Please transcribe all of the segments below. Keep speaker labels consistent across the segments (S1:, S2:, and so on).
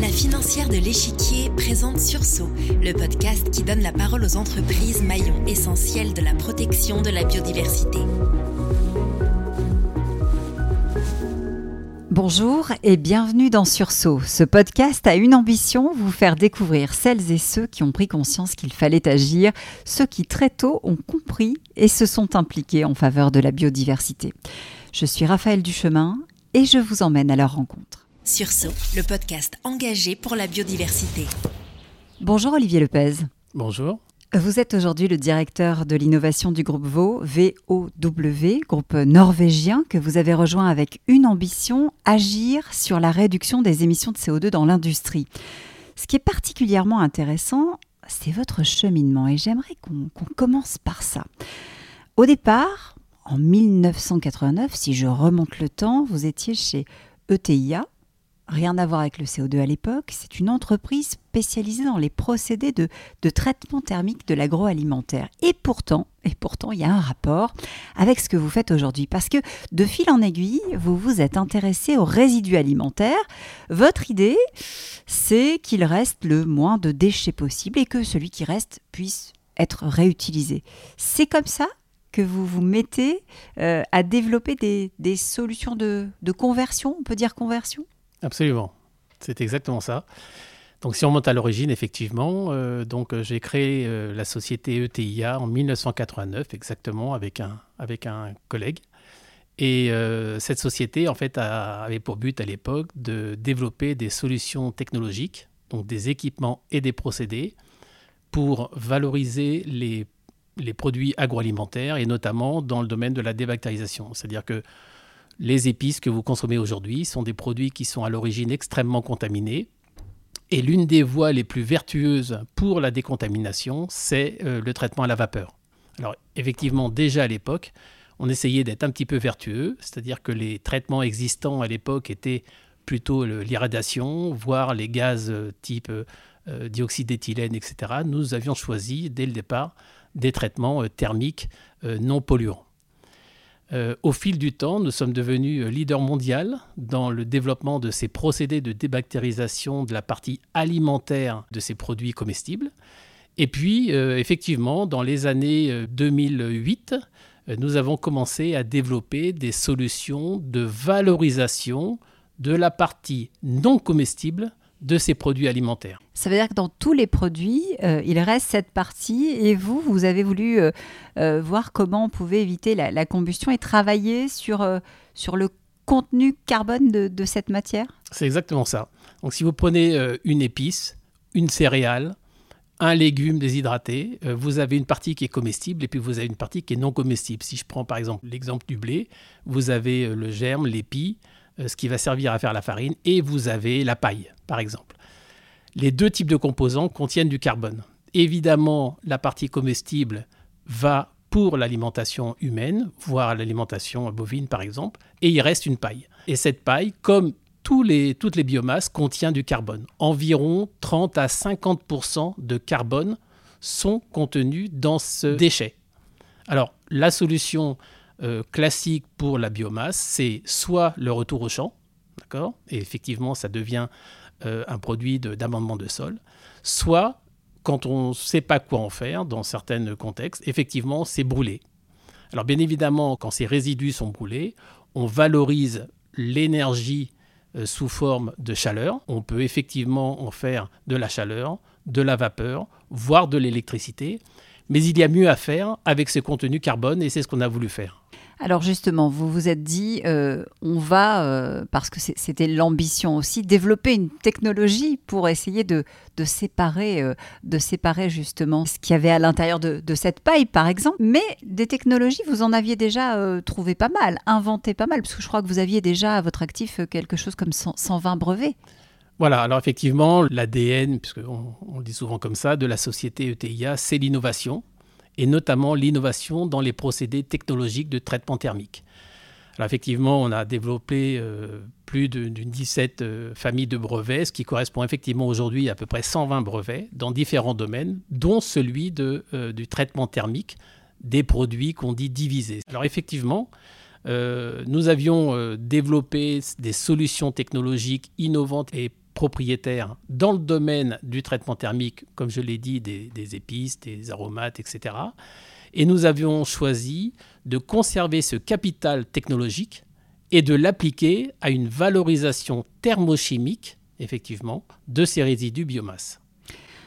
S1: La financière de l'échiquier présente Sursaut, le podcast qui donne la parole aux entreprises maillons essentiels de la protection de la biodiversité.
S2: Bonjour et bienvenue dans Sursaut. Ce podcast a une ambition, vous faire découvrir celles et ceux qui ont pris conscience qu'il fallait agir, ceux qui très tôt ont compris et se sont impliqués en faveur de la biodiversité. Je suis Raphaël Duchemin et je vous emmène à leur rencontre.
S1: Sursaut, le podcast engagé pour la biodiversité.
S2: Bonjour Olivier Lepez.
S3: Bonjour.
S2: Vous êtes aujourd'hui le directeur de l'innovation du groupe VO, VOW, groupe norvégien que vous avez rejoint avec une ambition, agir sur la réduction des émissions de CO2 dans l'industrie. Ce qui est particulièrement intéressant, c'est votre cheminement et j'aimerais qu'on commence par ça. Au départ, en 1989, si je remonte le temps, vous étiez chez ETIA, Rien à voir avec le CO2 à l'époque, c'est une entreprise spécialisée dans les procédés de, traitement thermique de l'agroalimentaire. Et pourtant, et pourtant, il y a un rapport avec ce que vous faites aujourd'hui. Parce que de fil en aiguille, vous vous êtes intéressé aux résidus alimentaires. Votre idée, c'est qu'il reste le moins de déchets possible et que celui qui reste puisse être réutilisé. C'est comme ça que vous vous mettez euh, à développer des, des solutions de, de conversion, on peut dire conversion?
S3: Absolument, c'est exactement ça. Donc si on monte à l'origine, effectivement, euh, euh, j'ai créé la société ETIA en 1989, exactement, avec un, avec un collègue. Et cette société, en fait, avait pour but à l'époque de développer des solutions technologiques, donc des équipements et des procédés, pour valoriser les, les produits agroalimentaires, et notamment dans le domaine de la débactérisation. C'est-à-dire que les épices que vous consommez aujourd'hui sont des produits qui sont à l'origine extrêmement contaminés. Et l'une des voies les plus vertueuses pour la décontamination, c'est euh, le traitement à la vapeur. Alors effectivement, déjà à l'époque, on essayait d'être un petit peu vertueux, c'est-à-dire que les traitements existants à l'époque étaient plutôt l'irradiation, voire les gaz euh, type euh, dioxyde d'éthylène, etc. Nous avions choisi dès le départ des traitements thermiques non polluants. Euh, au fil du temps, nous sommes devenus euh, leader mondial dans le développement de ces procédés de débactérisation de la partie alimentaire de ces produits comestibles. Et puis, euh, effectivement, dans les années 2008, nous avons commencé à développer des solutions de valorisation de la partie non comestible de ces produits alimentaires.
S2: Ça veut dire que dans tous les produits, euh, il reste cette partie et vous, vous avez voulu euh, euh, voir comment on pouvait éviter la, combustion et travailler sur, sur le contenu carbone de, cette matière?
S3: C'est exactement ça. Donc si vous prenez une épice, une céréale, un légume déshydraté, vous avez une partie qui est comestible et puis vous avez une partie qui est non comestible. Si je prends par exemple l'exemple du blé, vous avez le germe, l'épi, ce qui va servir à faire la farine, et vous avez la paille, par exemple. Les deux types de composants contiennent du carbone. Évidemment, la partie comestible va pour l'alimentation humaine, voire l'alimentation bovine par exemple, et il reste une paille. Et cette paille, comme toutes les biomasses, contient du carbone. Environ 30 à 50% de carbone sont contenus dans ce déchet. Alors, la solution euh, classique pour la biomasse, c'est soit le retour au champ, d'accord Et effectivement, ça devient euh, un produit d'amendement de, sol, soit quand on ne sait pas quoi en faire dans certains contextes, effectivement, c'est brûlé. Alors bien évidemment, quand ces résidus sont brûlés, on valorise l'énergie euh, sous forme de chaleur. On peut effectivement en faire de la chaleur, de la vapeur, voire de l'électricité. Mais il y a mieux à faire avec ce contenu carbone et c'est ce qu'on a voulu faire.
S2: Alors justement, vous vous êtes dit, euh, on va, euh, parce que c'était l'ambition aussi, développer une technologie pour essayer de, séparer, euh, de séparer justement ce qu'il y avait à l'intérieur de, cette paille, par exemple. Mais des technologies, vous en aviez déjà trouvé pas mal, inventé pas mal, parce que je crois que vous aviez déjà à votre actif quelque chose comme 120 brevets.
S3: Voilà, alors effectivement, l'ADN, puisqu'on on le dit souvent comme ça, de la société ETIA, c'est l'innovation et notamment l'innovation dans les procédés technologiques de traitement thermique. Alors effectivement, on a développé euh, plus d'une 17 euh, familles de brevets, ce qui correspond effectivement aujourd'hui à peu près 120 brevets dans différents domaines, dont celui de, euh, du traitement thermique des produits qu'on dit divisés. Alors effectivement, euh, nous avions développé des solutions technologiques innovantes et propriétaires dans le domaine du traitement thermique, comme je l'ai dit, des, épices, des aromates, etc. Et nous avions choisi de conserver ce capital technologique et de l'appliquer à une valorisation thermochimique, effectivement, de ces résidus biomasse.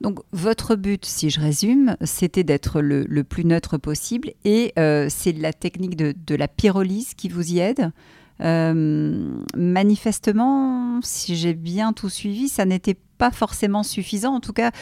S2: Donc votre but, si je résume, c'était d'être le, plus neutre possible et euh, c'est la technique de, la pyrolyse qui vous y aide? Euh, manifestement, si j'ai bien tout suivi, ça n'était pas forcément suffisant. En tout cas,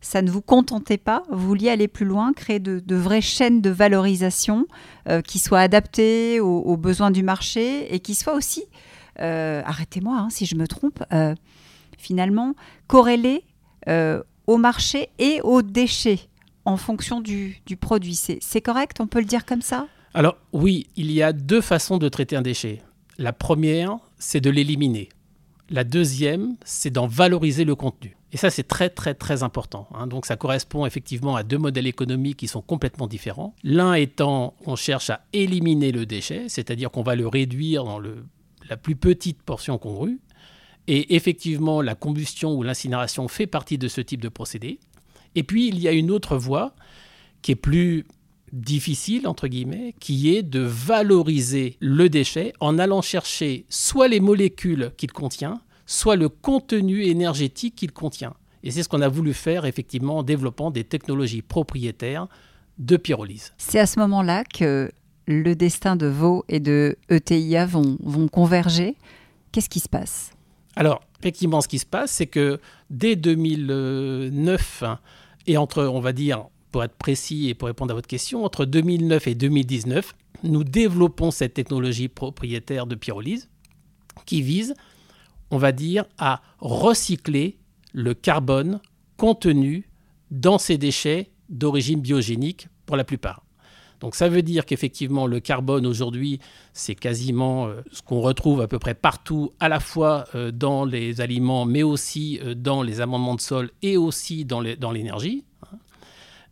S2: ça ne vous contentait pas. Vous vouliez aller plus loin, créer de, vraies chaînes de valorisation euh, qui soient adaptées aux, besoins du marché et qui soient aussi, arrêtez-moi hein, si je me trompe, finalement corrélées au marché et aux déchets en fonction du, produit. C'est correct? On peut le dire comme ça?
S3: Alors oui, il y a deux façons de traiter un déchet. La première, c'est de l'éliminer. La deuxième, c'est d'en valoriser le contenu. Et ça, c'est très, très, très important. Hein. Donc, ça correspond effectivement à deux modèles économiques qui sont complètement différents. L'un étant, on cherche à éliminer le déchet, c'est-à-dire qu'on va le réduire dans la plus petite portion congrue. Et effectivement, la combustion ou l'incinération fait partie de ce type de procédé. Et puis, il y a une autre voie qui est plus difficile, entre guillemets, qui est de valoriser le déchet en allant chercher soit les molécules qu'il contient, soit le contenu énergétique qu'il contient. Et c'est ce qu'on a voulu faire, effectivement, en développant des technologies propriétaires de pyrolyse.
S2: C'est à ce moment-là que le destin de Vaux et de ETIA vont, vont converger. Qu'est-ce qui se passe?
S3: Alors, effectivement, ce qui se passe, c'est que dès 2009, et entre, on va dire, pour être précis et pour répondre à votre question, entre 2009 et 2019, nous développons cette technologie propriétaire de pyrolyse qui vise, on va dire, à recycler le carbone contenu dans ces déchets d'origine biogénique pour la plupart. Donc ça veut dire qu'effectivement le carbone aujourd'hui, c'est quasiment euh, ce qu'on retrouve à peu près partout, à la fois euh, dans les aliments, mais aussi euh, dans les amendements de sol et aussi dans l'énergie.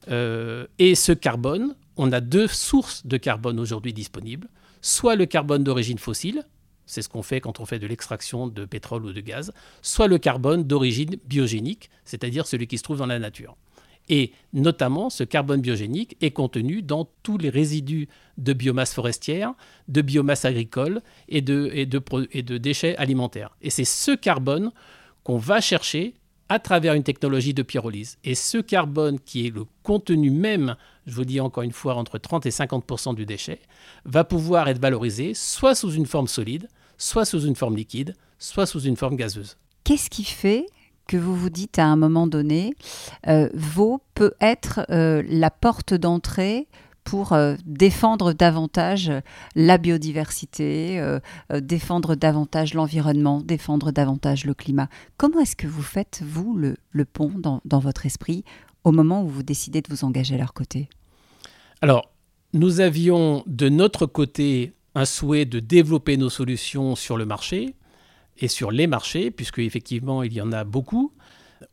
S3: Hein. et ce carbone, on a deux sources de carbone aujourd'hui disponibles. Soit le carbone d'origine fossile, c'est ce qu'on fait quand on fait de l'extraction de pétrole ou de gaz, soit le carbone d'origine biogénique, c'est-à-dire celui qui se trouve dans la nature. Et notamment, ce carbone biogénique est contenu dans tous les résidus de biomasse forestière, de biomasse agricole et de, déchets alimentaires. Et c'est ce carbone qu'on va chercher à travers une technologie de pyrolyse. Et ce carbone, qui est le contenu même, je vous dis encore une fois, entre 30 et 50% du déchet, va pouvoir être valorisé soit sous une forme solide, soit sous une forme liquide, soit sous une forme gazeuse.
S2: Qu'est-ce qui fait que vous vous dites à un moment donné, euh, peut être euh, la porte d'entrée pour euh, défendre davantage la biodiversité, défendre davantage l'environnement, défendre davantage le climat. Comment est-ce que vous faites, vous, le, pont dans, dans, votre esprit au moment où vous décidez de vous engager à leur côté?
S3: Alors, nous avions de notre côté un souhait de développer nos solutions sur le marché et sur les marchés, puisque effectivement il y en a beaucoup,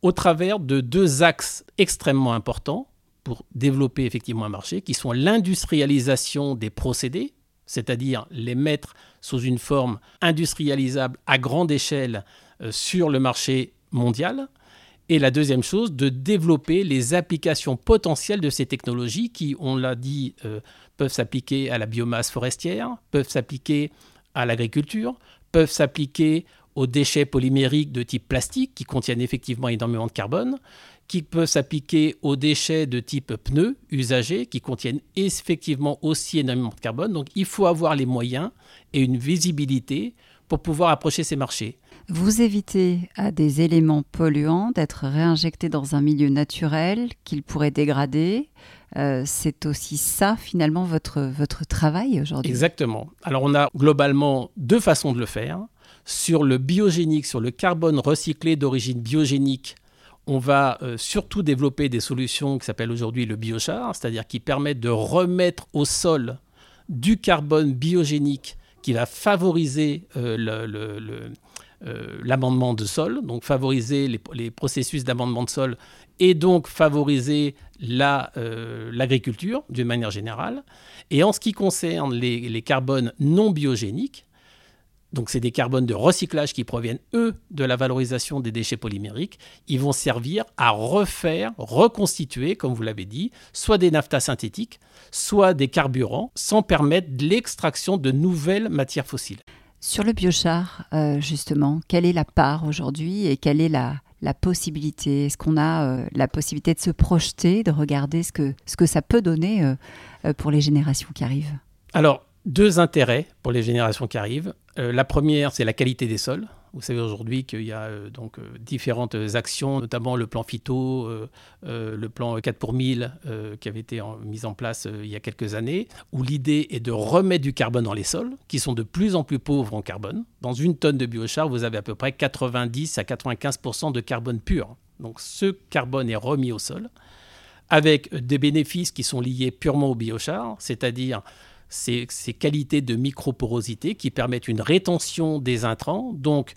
S3: au travers de deux axes extrêmement importants pour développer effectivement un marché, qui sont l'industrialisation des procédés, c'est-à-dire les mettre sous une forme industrialisable à grande échelle euh, sur le marché mondial, et la deuxième chose, de développer les applications potentielles de ces technologies qui, on l'a dit, euh, peuvent s'appliquer à la biomasse forestière, peuvent s'appliquer à l'agriculture, peuvent s'appliquer aux déchets polymériques de type plastique qui contiennent effectivement énormément de carbone, qui peuvent s'appliquer aux déchets de type pneus usagés qui contiennent effectivement aussi énormément de carbone. Donc il faut avoir les moyens et une visibilité pour pouvoir approcher ces marchés.
S2: Vous évitez à des éléments polluants d'être réinjectés dans un milieu naturel qu'ils pourraient dégrader. Euh, c'est aussi ça finalement votre, votre travail aujourd'hui?
S3: Exactement. Alors on a globalement deux façons de le faire. Sur le biogénique, sur le carbone recyclé d'origine biogénique, on va euh, surtout développer des solutions qui s'appellent aujourd'hui le biochar, c'est-à-dire qui permettent de remettre au sol du carbone biogénique qui va favoriser euh, euh, l'amendement de sol, donc favoriser les, processus d'amendement de sol et donc favoriser l'agriculture d'une manière générale. Et en ce qui concerne les, carbones non biogéniques, donc c'est des carbones de recyclage qui proviennent, eux, de la valorisation des déchets polymériques, ils vont servir à refaire, reconstituer, comme vous l'avez dit, soit des naphtas synthétiques, soit des carburants, sans permettre l'extraction de nouvelles matières fossiles.
S2: Sur le biochar, euh, justement, quelle est la part aujourd'hui et quelle est la, possibilité? Est-ce qu'on a euh, la possibilité de se projeter, de regarder ce que, ce que ça peut donner euh, pour les générations qui arrivent?
S3: Alors, deux intérêts pour les générations qui arrivent. la première, c'est la qualité des sols. Vous savez aujourd'hui qu'il y a euh, donc euh, différentes actions, notamment le plan phyto, euh, le plan 4 pour 1000 qui avait été mis en place il y a quelques années, où l'idée est de remettre du carbone dans les sols, qui sont de plus en plus pauvres en carbone. Dans une tonne de biochar, vous avez à peu près 90 à 95% de carbone pur. Donc ce carbone est remis au sol, avec des bénéfices qui sont liés purement au biochar, c'est-à-dire ces, qualités de microporosité qui permettent une rétention des intrants, donc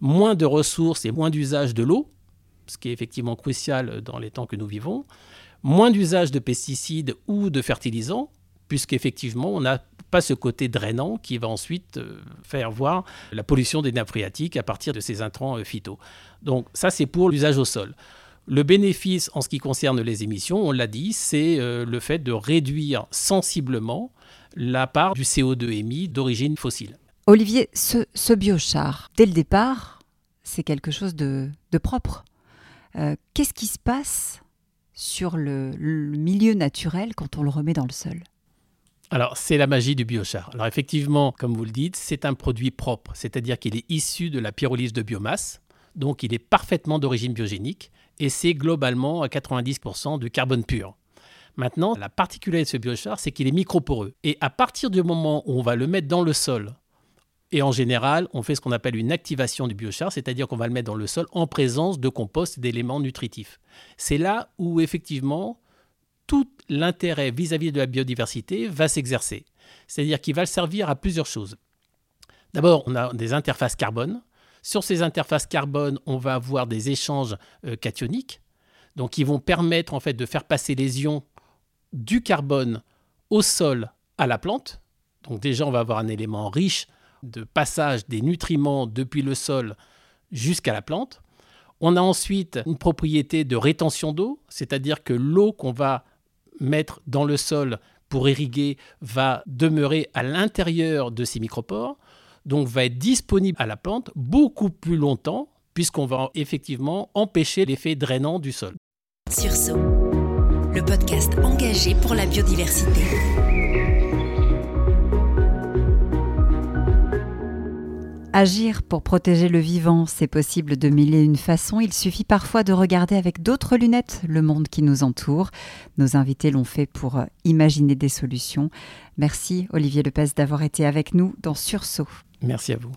S3: moins de ressources et moins d'usage de l'eau, ce qui est effectivement crucial dans les temps que nous vivons, moins d'usage de pesticides ou de fertilisants, puisqu'effectivement, on n'a pas ce côté drainant qui va ensuite euh, faire voir la pollution des nappes phréatiques à partir de ces intrants euh, phyto. Donc ça, c'est pour l'usage au sol. Le bénéfice en ce qui concerne les émissions, on l'a dit, c'est euh, le fait de réduire sensiblement la part du CO2 émis d'origine fossile.
S2: Olivier, ce, biochar, dès le départ, c'est quelque chose de, propre. Euh, qu'est-ce qui se passe sur le, milieu naturel quand on le remet dans le sol?
S3: Alors, c'est la magie du biochar. Alors, effectivement, comme vous le dites, c'est un produit propre, c'est-à-dire qu'il est issu de la pyrolyse de biomasse, donc il est parfaitement d'origine biogénique, et c'est globalement à 90% du carbone pur. Maintenant, la particularité de ce biochar, c'est qu'il est microporeux. Et à partir du moment où on va le mettre dans le sol, et en général, on fait ce qu'on appelle une activation du biochar, c'est-à-dire qu'on va le mettre dans le sol en présence de compost et d'éléments nutritifs. C'est là où effectivement tout l'intérêt vis-à-vis de la biodiversité va s'exercer. C'est-à-dire qu'il va servir à plusieurs choses. D'abord, on a des interfaces carbone. Sur ces interfaces carbone, on va avoir des échanges euh, cationiques, donc qui vont permettre en fait de faire passer les ions du carbone au sol à la plante. Donc déjà, on va avoir un élément riche de passage des nutriments depuis le sol jusqu'à la plante. On a ensuite une propriété de rétention d'eau, c'est-à-dire que l'eau qu'on va mettre dans le sol pour irriguer va demeurer à l'intérieur de ces micropores, donc va être disponible à la plante beaucoup plus longtemps, puisqu'on va effectivement empêcher l'effet drainant du sol.
S1: Le podcast engagé pour la biodiversité.
S2: Agir pour protéger le vivant, c'est possible de mille et une façons. Il suffit parfois de regarder avec d'autres lunettes le monde qui nous entoure. Nos invités l'ont fait pour imaginer des solutions. Merci Olivier Lepez d'avoir été avec nous dans Sursaut.
S3: Merci à vous.